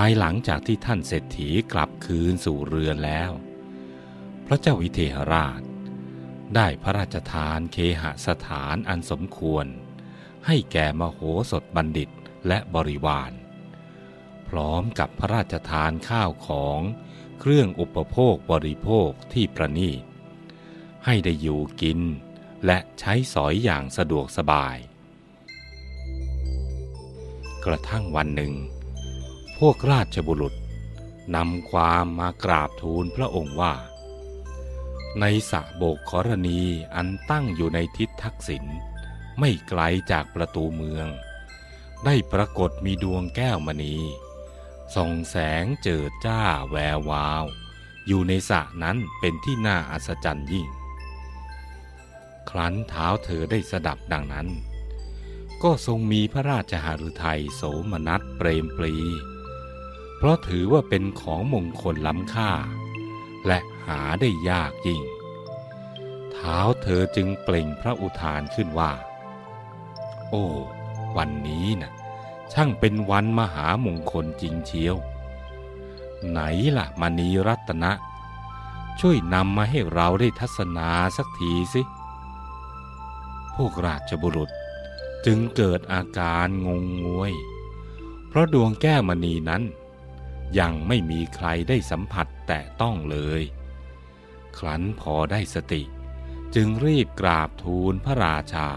ายหลังจากที่ท่านเศรษฐีกลับคืนสู่เรือนแล้ว พระเจ้าวิเทหราช ได้พระราชทานเคหสถานอันสมควร ให้แก่มโหสถบัณฑิตและบริวาร พร้อมกับพระราชทานข้าวของเครื่องอุปโภคบริโภคที่ประณีต ให้ได้อยู่กินและใช้สอยอย่างสะดวกสบาย กระทั่งวันหนึ่ง วกราชบุรุษนำความมากราบทูลพระองค์ว่า ในสระโบกขรณีอันตั้งอยู่ในทิศทักษิณไม่ไกลจากประตูเมือง ได้ปรากฏมีดวงแก้วมณีส่องแสงเจิดจ้าแวววาว อยู่ในสระนั้นเป็นที่น่าอัศจรรย์ยิ่ง ครั้นเท้าเธอได้สดับดังนั้น ก็ทรงมีพระราชหฤทัยโสมนัสเปรมปรี เพราะถือว่าเป็นของมงคลล้ำค่า และหาได้ยากยิ่ง เท้าเธอจึงเปล่งพระอุทานขึ้นว่า โอ้ วันนี้นะ่ะ ช่างเป็นวันมหามงคลจริงเชียว ไหนล่ะมณีรัตนะ ช่วยนำมาให้เราได้ทัศนาสักทีสิพวกราชบุรุษจึงเกิดอาการงงงวย เพราะดวงแก้วมณีนั้น ยังไม่มีใครได้สัมผัสแต่ต้องเลย ครั้นพอได้สติ จึงรีบกราบทูลพระราชา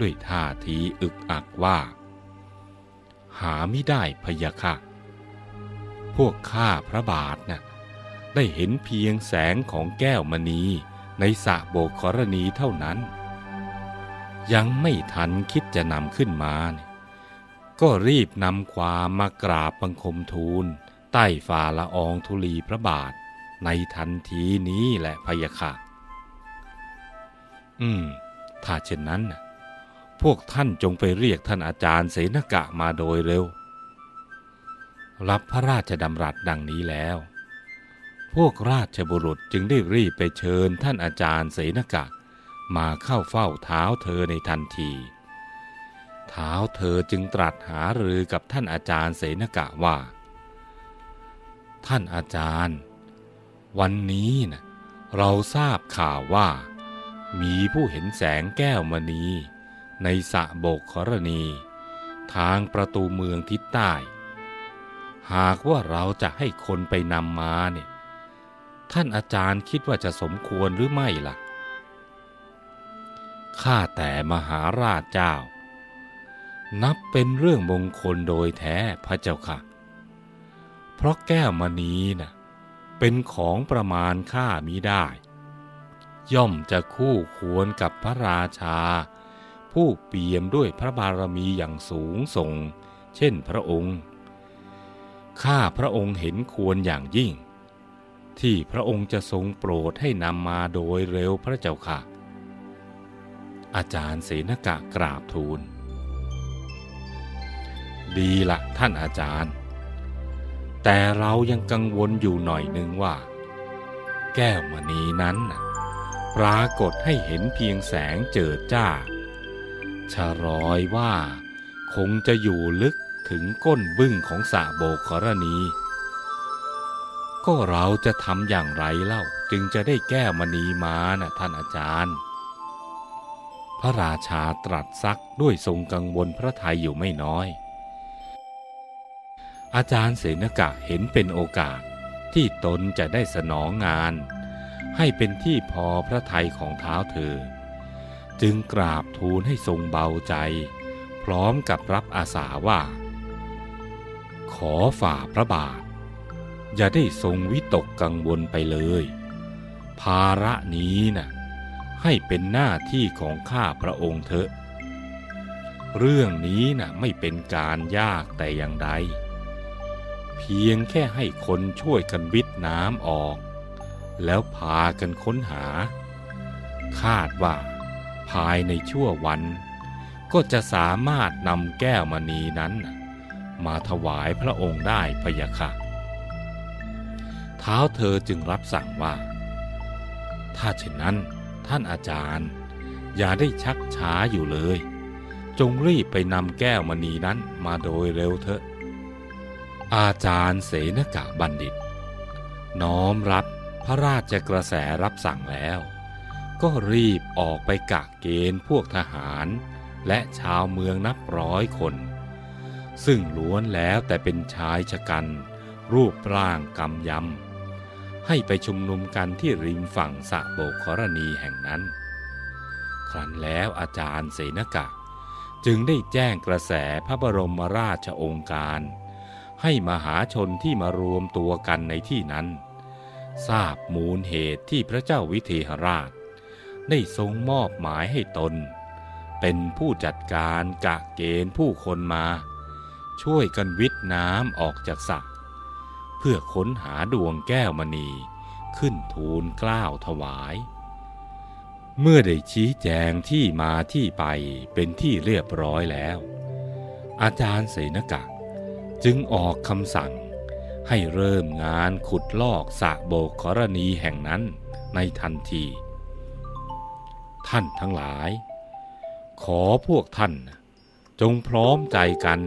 ด้วยท่าทีอึกอักว่า หาไม่ได้พยาค่ะ พวกข้าพระบาทนะ่ะได้เห็นเพียงแสงของแก้วมณีในสระโบกรณีเท่านั้น ยังไม่ทันคิดจะนำขึ้นมา ก็รีบนำความมากราบบังคมทูล ใต้ฝ่าละอองธุลีพระบาทในทันทีนี้แหละพยาค่ะ อืม ถ้าเช่นนั้นนะพวกท่านจงไปเรียกท่านอาจารย์เสนกะมาโดยเร็ว รับพระราชดำรัสดังนี้แล้ว พวกราชบุรุษจึงได้รีบไปเชิญท่านอาจารย์เสนกะ มาเข้าเฝ้าเท้าเธอในทันที เท้าเธอจึงตรัสหารือกับท่านอาจารย์เสนกะว่า ท่านอาจารย์ วันนี้นะเราทราบข่าวว่า มีผู้เห็นแสงแก้วมณี ในสะโบกขรณี ทางประตูเมืองทิศใต้ หากว่าเราจะให้คนไปนำมาเนี่ย ท่านอาจารย์คิดว่าจะสมควรหรือไม่ล่ะ ข้าแต่มหาราชเจ้า นับเป็นเรื่องมงคลโดยแท้พระเจ้าค่ะ เพราะแก้วมณีนะ่ะเป็นของประมาณค่ามิได้ ย่อมจะคู่ควรกับพระราชา ผู้เปี่ยมด้วยพระบารมีอย่างสูงส่ง เช่นพระองค์ ข้าพระองค์เห็นควรอย่างยิ่ง ที่พระองค์จะทรงโปรดให้นำมาโดยเร็วพระเจ้าค่ะ อาจารย์เสนกะกราบทูล ดีละท่านอาจารย์ แต่เรายังกังวลอยู่หน่อยนึงว่า แก้วมณีนั้นปรากฏให้เห็นเพียงแสงเจิดจ้าชะรอยว่าคงจะอยู่ลึกถึงก้นบึ้งของสะโบกรณี ก็เราจะทำอย่างไรเล่าจึงจะได้แก้มณีมานะ่ะท่านอาจารย์ พระราชาตรัสซักด้วยทรงกังวลพระทัยอยู่ไม่น้อย อาจารย์เสนกะเห็นเป็นโอกาสที่ตนจะได้สนองงาน ให้เป็นที่พอพระทัยของเท้าเธอ จึงกราบทูลให้ทรงเบาใจ พร้อมกับรับอาสาว่า ขอฝ่าพระบาท อย่าได้ทรงวิตกกังวลไปเลย ภาระนี้นะ่ะให้เป็นหน้าที่ของข้าพระองค์เถอะ เรื่องนี้นะ่ะไม่เป็นการยากแต่อย่างใด พียงแค่ให้คนช่วยกันวิทน้ำออก แล้วพากันค้นหา คาดว่าภายในชั่ววัน ก็จะสามารถนำแก้วมณีนั้น มาถวายพระองค์ได้พยาค่ะเท้าเธอจึงรับสั่งว่า ถ้าเช่นนั้นท่านอาจารย์ อย่าได้ชักช้าอยู่เลย จงรีบไปนำแก้วมณีนั้นมาโดยเร็วเถอะ อาจารย์เสนกะบัณฑิต น้อมรับพระราชกระแสรับสั่งแล้ว ก็รีบออกไปกะเกณฑ์พวกทหารและชาวเมืองนับร้อยคน ซึ่งล้วนแล้วแต่เป็นชายชะกัน รูปร่างกำยำ ให้ไปชุมนุมกันที่ริมฝั่งสะโบกครณีแห่งนั้น ครั้นแล้วอาจารย์เสนกะ จึงได้แจ้งกระแสพระบรมราชโองการ ให้มหาชนที่มารวมตัวกันในที่นั้น ทราบมูลเหตุที่พระเจ้าวิเทหราช ได้ทรงมอบหมายให้ตน เป็นผู้จัดการกะเกณฑ์ผู้คนมา ช่วยกันวิทน้ำออกจากสระเพื่อค้นหาดวงแก้วมณีขึ้นทูลกล้าวถวาย เมื่อได้ชี้แจงที่มาที่ไปเป็นที่เรียบร้อยแล้ว อาจารย์เสนกะ จึงออกคำสั่ง ให้เริ่มงานขุดลอกสระโบกกรณีแห่งนั้นในทันที ท่านทั้งหลาย ขอพวกท่านจงพร้อมใจกัน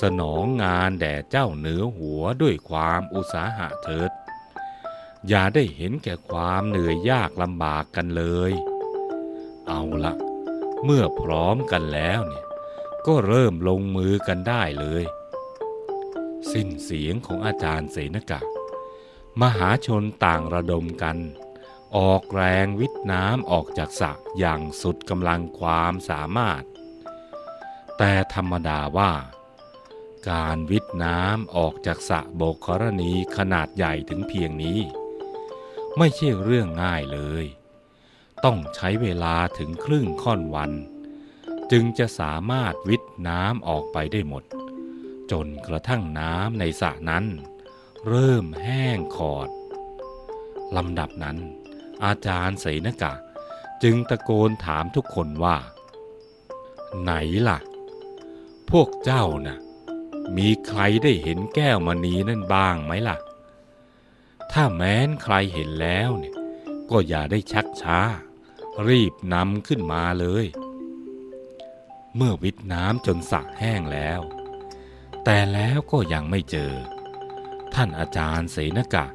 สนองงานแด่เจ้าเหนือหัวด้วยความอุตสาหะเถิด อย่าได้เห็นแก่ความเหนื่อยยากลำบากกันเลย เอาละเมื่อพร้อมกันแล้วเนี่ยก็เริ่มลงมือกันได้เลย สิ้นเสียงของอาจารย์เสนกะ มหาชนต่างระดมกัน ออกแรงวิทน้ำออกจากสระอย่างสุดกำลังความสามารถ แต่ธรรมดาว่า การวิทน้ำออกจากสระโบกกรณีขนาดใหญ่ถึงเพียงนี้ ไม่ใช่เรื่องง่ายเลย ต้องใช้เวลาถึงครึ่งค่อนวัน จึงจะสามารถวิทน้ำออกไปได้หมด จนกระทั่งน้ำในสระนั้น เริ่มแห้งขอดลำดับนั้น อาจารย์เสนกะ จึงตะโกนถามทุกคนว่า ไหนล่ะ พวกเจ้าน่ะ มีใครได้เห็นแก้วมณีนั่นบ้างไหมล่ะ ถ้าแม้นใครเห็นแล้วเนี่ยก็อย่าได้ชักช้า รีบนำขึ้นมาเลย เมื่อวิทน้ำจนสระแห้งแล้ว แต่แล้วก็ยังไม่เจอ ท่านอาจารย์เสนกะ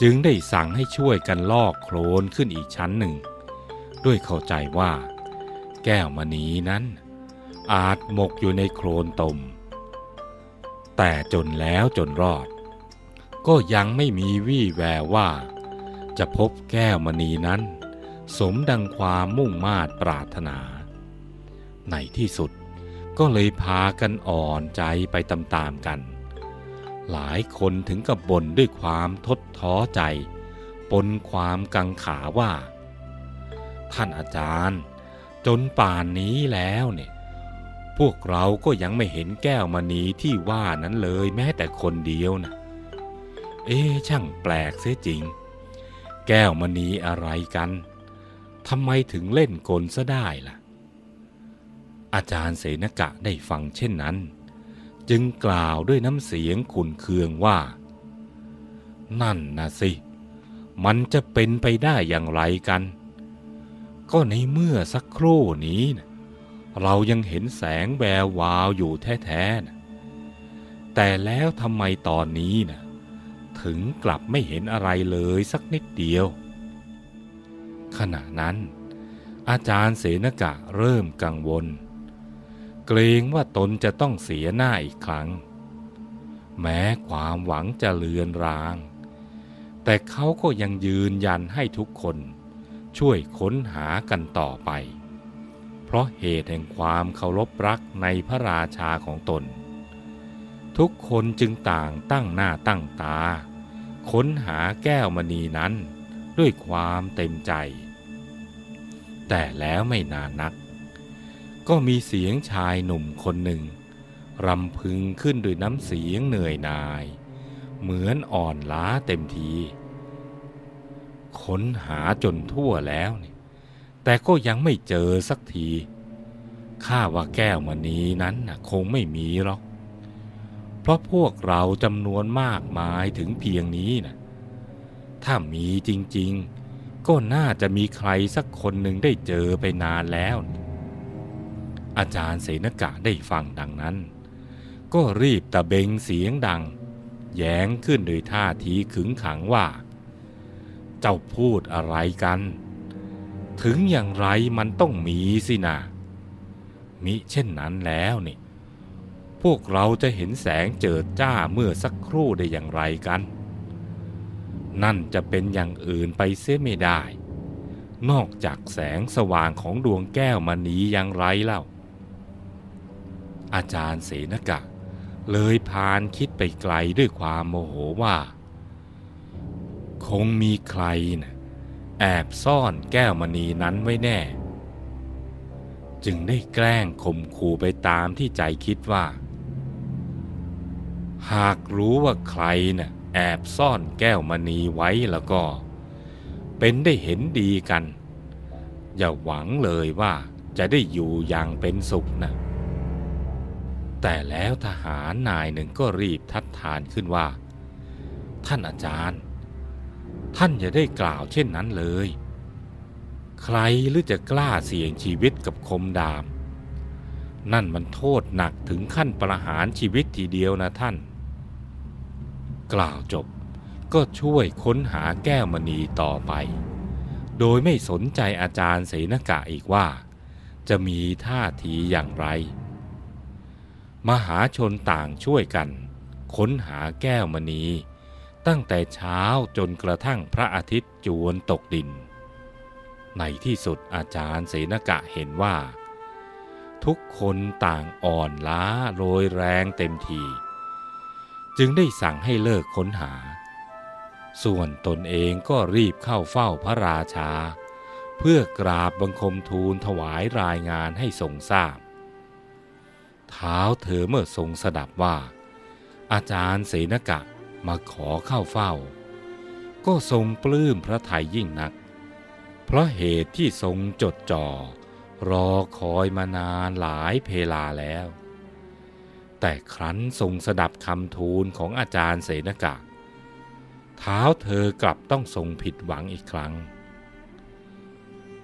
จึงได้สั่งให้ช่วยกันลอกโคลนขึ้นอีกชั้นหนึ่ง ด้วยเข้าใจว่า แก้วมณีนั้น อาจหมกอยู่ในโคลนตม แต่จนแล้วจนรอด ก็ยังไม่มีวี่แววว่า จะพบแก้วมณีนั้น สมดังความมุ่งมา่ปรารถนา ในที่สุด ก็เลยพากันอ่อนใจไปตามๆกัน หลายคนถึงกับบ่นด้วยความทดท้อใจ ปนความกังขาว่า ท่านอาจารย์ จนป่านนี้แล้วเนี่ย พวกเราก็ยังไม่เห็นแก้วมณีที่ว่านั้นเลยแม้แต่คนเดียวนะเอ๊ะช่างแปลกเสียจริง แก้วมณีอะไรกันทำไมถึงเล่นกลซะได้ล่ะ อาจารย์เสนกะได้ฟังเช่นนั้น จึงกล่าวด้วยน้ำเสียงขุนเคืองว่า นั่นนะสิ มันจะเป็นไปได้อย่างไรกัน ก็ในเมื่อสักครู่นี้นะเรายังเห็นแสงแวววาวอยู่แท้ๆนะแต่แล้วทำไมตอนนี้นะถึงกลับไม่เห็นอะไรเลยสักนิดเดียว ขณะนั้น อาจารย์เสนกะเริ่มกังวล เกรงว่าตนจะต้องเสียหน้าอีกครั้ง แม้ความหวังจะเลือนราง แต่เขาก็ยังยืนยันให้ทุกคนช่วยค้นหากันต่อไป เพราะเหตุแห่งความเคารพรักในพระราชาของตน ทุกคนจึงต่างตั้งหน้าตั้งตา ค้นหาแก้วมณีนั้นด้วยความเต็มใจ แต่แล้วไม่นานนัก ก็มีเสียงชายหนุ่มคนหนึ่ง รำพึงขึ้นด้วยน้ำเสียงเหนื่อยหน่าย เหมือนอ่อนล้าเต็มที ค้นหาจนทั่วแล้วนี่แต่ก็ยังไม่เจอสักที ข้าว่าแก้วมณีนั้นนะคงไม่มีหรอก เพราะพวกเราจำนวนมากมายถึงเพียงนี้นะถ้ามีจริง ๆ ก็น่าจะมีใครสักคนหนึ่งได้เจอไปนานแล้ว อาจารย์เสนกะได้ฟังดังนั้น ก็รีบตะเบงเสียงดัง แย้งขึ้นโดยท่าทีขึงขังว่า เจ้าพูดอะไรกัน ถึงอย่างไรมันต้องมีสินะมิเช่นนั้นแล้วนี่ พวกเราจะเห็นแสงเจิดจ้าเมื่อสักครู่ได้อย่างไรกัน นั่นจะเป็นอย่างอื่นไปเสียไม่ได้นอกจากแสงสว่างของดวงแก้วมณีอย่างไรเล่า อาจารย์เสนกะ เลยพานคิดไปไกลด้วยความโมโหว่า คงมีใครนะแอบซ่อนแก้วมณีนั้นไว้แน่ จึงได้แกล้งข่มขู่ไปตามที่ใจคิดว่า หากรู้ว่าใครนะ่ะแอบซ่อนแก้วมณีไว้แล้วก็ เป็นได้เห็นดีกัน อย่าหวังเลยว่าจะได้อยู่อย่างเป็นสุขนะ แต่แล้วทหารนายหนึ่งก็รีบทัดทานขึ้นว่า ท่านอาจารย์ ท่านอย่าได้กล่าวเช่นนั้นเลย ใครหรือจะกล้าเสี่ยงชีวิตกับคมดาม นั่นมันโทษหนักถึงขั้นประหารชีวิตทีเดียวนะท่าน กล่าวจบก็ช่วยค้นหาแก้วมณีต่อไป โดยไม่สนใจอาจารย์เสนกะอีกว่า จะมีท่าทีอย่างไร มหาชนต่างช่วยกัน ค้นหาแก้วมณี ตั้งแต่เช้าจนกระทั่งพระอาทิตย์จวนตกดิน ในที่สุดอาจารย์เสนกะเห็นว่า ทุกคนต่างอ่อนล้าโรยแรงเต็มที จึงได้สั่งให้เลิกค้นหา ส่วนตนเองก็รีบเข้าเฝ้าพระราชา เพื่อกราบบังคมทูลถวายรายงานให้ทรงทราบ เท้าเธอเมื่อทรงสดับว่า อาจารย์เสนกะมาขอเข้าเฝ้า ก็ทรงปลื้มพระทัยยิ่งนัก เพราะเหตุที่ทรงจดจ่อ รอคอยมานานหลายเพลาแล้ว แต่ครั้นทรงสดับคำทูลของอาจารย์เสนกะ เท้าเธอกลับต้องทรงผิดหวังอีกครั้ง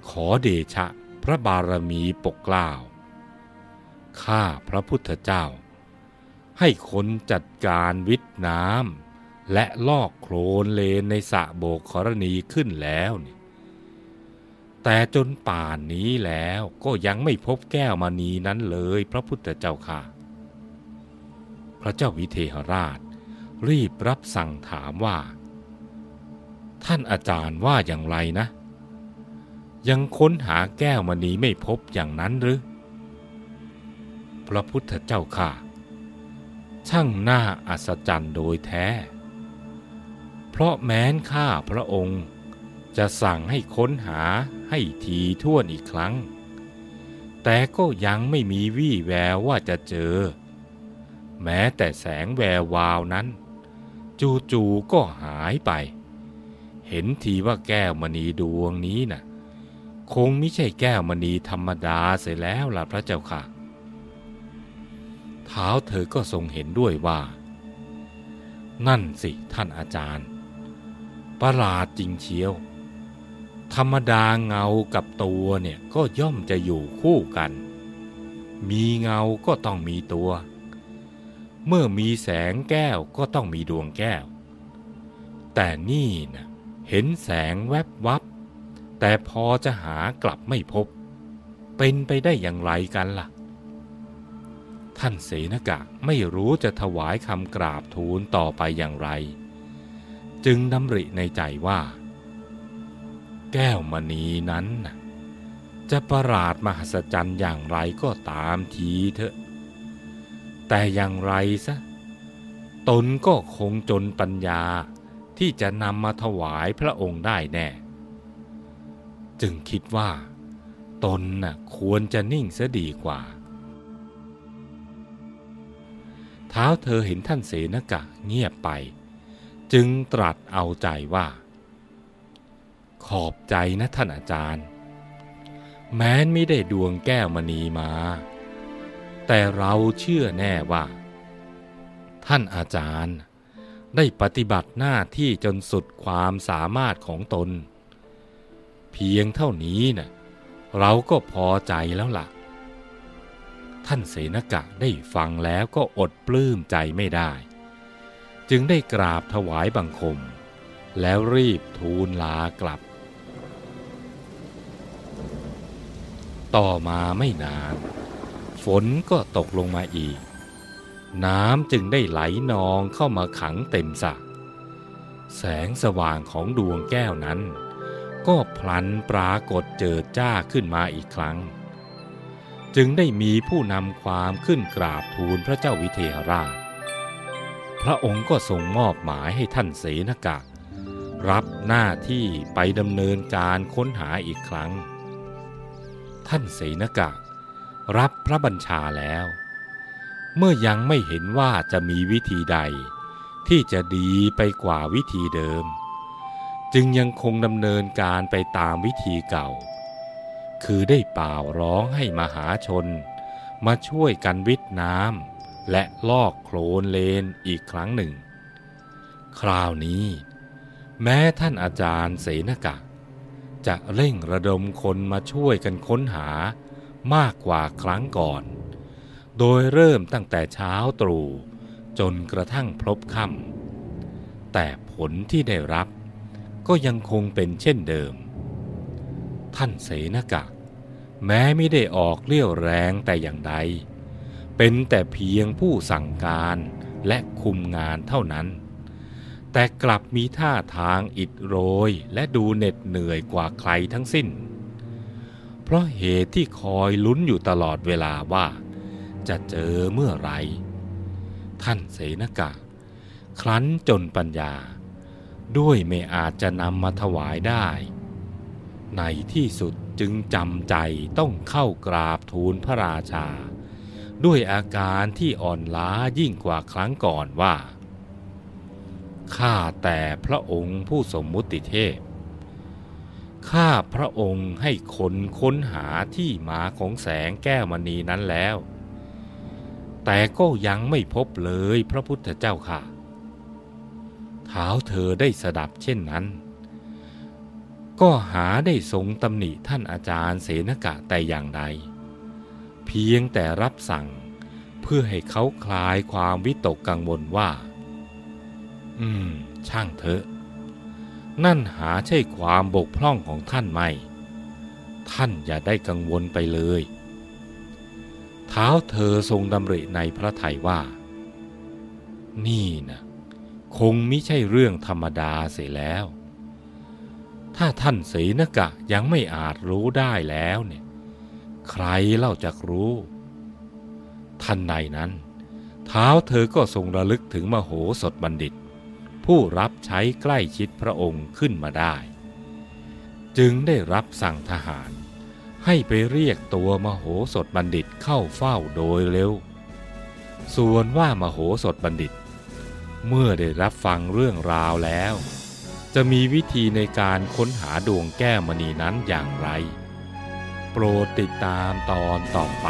ขอเดชะพระบารมีปกเกล้า ข้าพระพุทธเจ้า ให้คนจัดการวิทน้ำและลอกโคลนเลนในสระโบกขรณีขึ้นแล้วนี่แต่จนป่านนี้แล้วก็ยังไม่พบแก้วมณีนั้นเลยพระพุทธเจ้าค่ะ พระเจ้าวิเทหราช รีบรับสั่งถามว่า ท่านอาจารย์ว่าอย่างไรนะ ยังค้นหาแก้วมณีไม่พบอย่างนั้นหรือ พระพุทธเจ้าค่ะ ช่างน่าอัศจรรย์โดยแท้ เพราะแม้นข้าพระองค์จะสั่งให้ค้นหาให้ทีท่วนอีกครั้ง แต่ก็ยังไม่มีวี่แววว่าจะเจอ แม้แต่แสงแวววาวนั้น จู่ๆก็หายไป เห็นทีว่าแก้วมณีดวงนี้นะ่ะ คงไม่ใช่แก้วมณีธรรมดาเสียแล้วล่ะพระเจ้าค่ะ เท้าเธอก็ทรงเห็นด้วยว่า นั่นสิท่านอาจารย์ ประหลาดจริงเชียว ธรรมดาเงากับตัวเนี่ยก็ย่อมจะอยู่คู่กัน มีเงาก็ต้องมีตัว เมื่อมีแสงแก้วก็ต้องมีดวงแก้ว แต่นี่นะเห็นแสงแวบวับ แต่พอจะหากลับไม่พบ เป็นไปได้อย่างไรกันละ่ะ ท่านเสนกะไม่รู้จะถวายคำกราบทูลต่อไปอย่างไร จึงดำริในใจว่า แก้วมณีนั้นจะประหลาดมหัศจรรย์อย่างไรก็ตามทีเถอะ แต่อย่างไรซะ ตนก็คงจนปัญญาที่จะนำมาถวายพระองค์ได้แน่ จึงคิดว่า ตนน่ะควรจะนิ่งเสียดีกว่า ท้าเธอเห็นท่านเสนกะเงียบไป จึงตรัสเอาใจว่า ขอบใจนะท่านอาจารย์ แม้นไม่ได้ดวงแก้วมณีมา แต่เราเชื่อแน่ว่า ท่านอาจารย์ได้ปฏิบัติหน้าที่จนสุดความสามารถของตน เพียงเท่านี้นะ่ะเราก็พอใจแล้วละ่ะ ท่านเสนกะได้ฟังแล้วก็อดปลื้มใจไม่ได้ จึงได้กราบถวายบังคม แล้วรีบทูลลากลับ ต่อมาไม่นาน ฝนก็ตกลงมาอีก น้ำจึงได้ไหลนองเข้ามาขังเต็มสระแสงสว่างของดวงแก้วนั้น ก็พลันปรากฏเจิดจ้าขึ้นมาอีกครั้ง จึงได้มีผู้นำความขึ้นกราบทูลพระเจ้าวิเทหราช พระองค์ก็ทรงมอบหมายให้ท่านเสนกะ รับหน้าที่ไปดำเนินการค้นหาอีกครั้ง ท่านเสนกะ รับพระบัญชาแล้ว เมื่อยังไม่เห็นว่าจะมีวิธีใด ที่จะดีไปกว่าวิธีเดิม จึงยังคงดำเนินการไปตามวิธีเก่า คือได้เป่าร้องให้มหาชน มาช่วยกันวิทน้ำและลอกโคลนเลนอีกครั้งหนึ่ง คราวนี้ แม้ท่านอาจารย์เสนกะ จะเร่งระดมคนมาช่วยกันค้นหามากกว่าครั้งก่อน โดยเริ่มตั้งแต่เช้าตรู่จนกระทั่งพลบค่ำแต่ผลที่ได้รับก็ยังคงเป็นเช่นเดิม ท่านเสนกะ แม้ไม่ได้ออกเลี้ยวแรงแต่อย่างใด เป็นแต่เพียงผู้สั่งการและคุมงานเท่านั้น แต่กลับมีท่าทางอิดโรยและดูเหน็ดเหนื่อยกว่าใครทั้งสิ้น เพราะเหตุที่คอยลุ้นอยู่ตลอดเวลาว่า จะเจอเมื่อไร ท่านเสนกะ ครั้นจนปัญญา ด้วยไม่อาจจะนำมาถวายได้ ในที่สุด จึงจำใจต้องเข้ากราบทูลพระราชา ด้วยอาการที่อ่อนล้ายิ่งกว่าครั้งก่อนว่า ข้าแต่พระองค์ผู้สมมุติเทพ ข้าพระองค์ให้คนค้นหาที่มาของแสงแก้วมณีนั้นแล้ว แต่ก็ยังไม่พบเลยพระพุทธเจ้าค่ะ เท้าเธอได้สดับเช่นนั้น ก็หาได้ทรงตำหนิท่านอาจารย์เสนกะแต่อย่างใด เพียงแต่รับสั่งเพื่อให้เขาคลายความวิตกกังวลว่า อืม ช่างเถอะ นั่นหาใช่ความบกพร่องของท่านไหม ท่านอย่าได้กังวลไปเลย เท้าเธอทรงดำริในพระทัยว่า นี่นะคงไม่ใช่เรื่องธรรมดาเสียแล้ว ถ้าท่านเสนกะยังไม่อาจรู้ได้แล้วเนี่ย ใครเล่าจะรู้ ท่านในนั้น เท้าเธอก็ทรงระลึกถึงมโหสถบัณฑิต ผู้รับใช้ใกล้ชิดพระองค์ขึ้นมาได้ จึงได้รับสั่งทหาร ให้ไปเรียกตัวมโหสถบัณฑิตเข้าเฝ้าโดยเร็ว ส่วนว่ามโหสถบัณฑิต เมื่อได้รับฟังเรื่องราวแล้ว จะมีวิธีในการค้นหาดวงแก้วมณีนั้นอย่างไร โปรดติดตามตอนต่อไป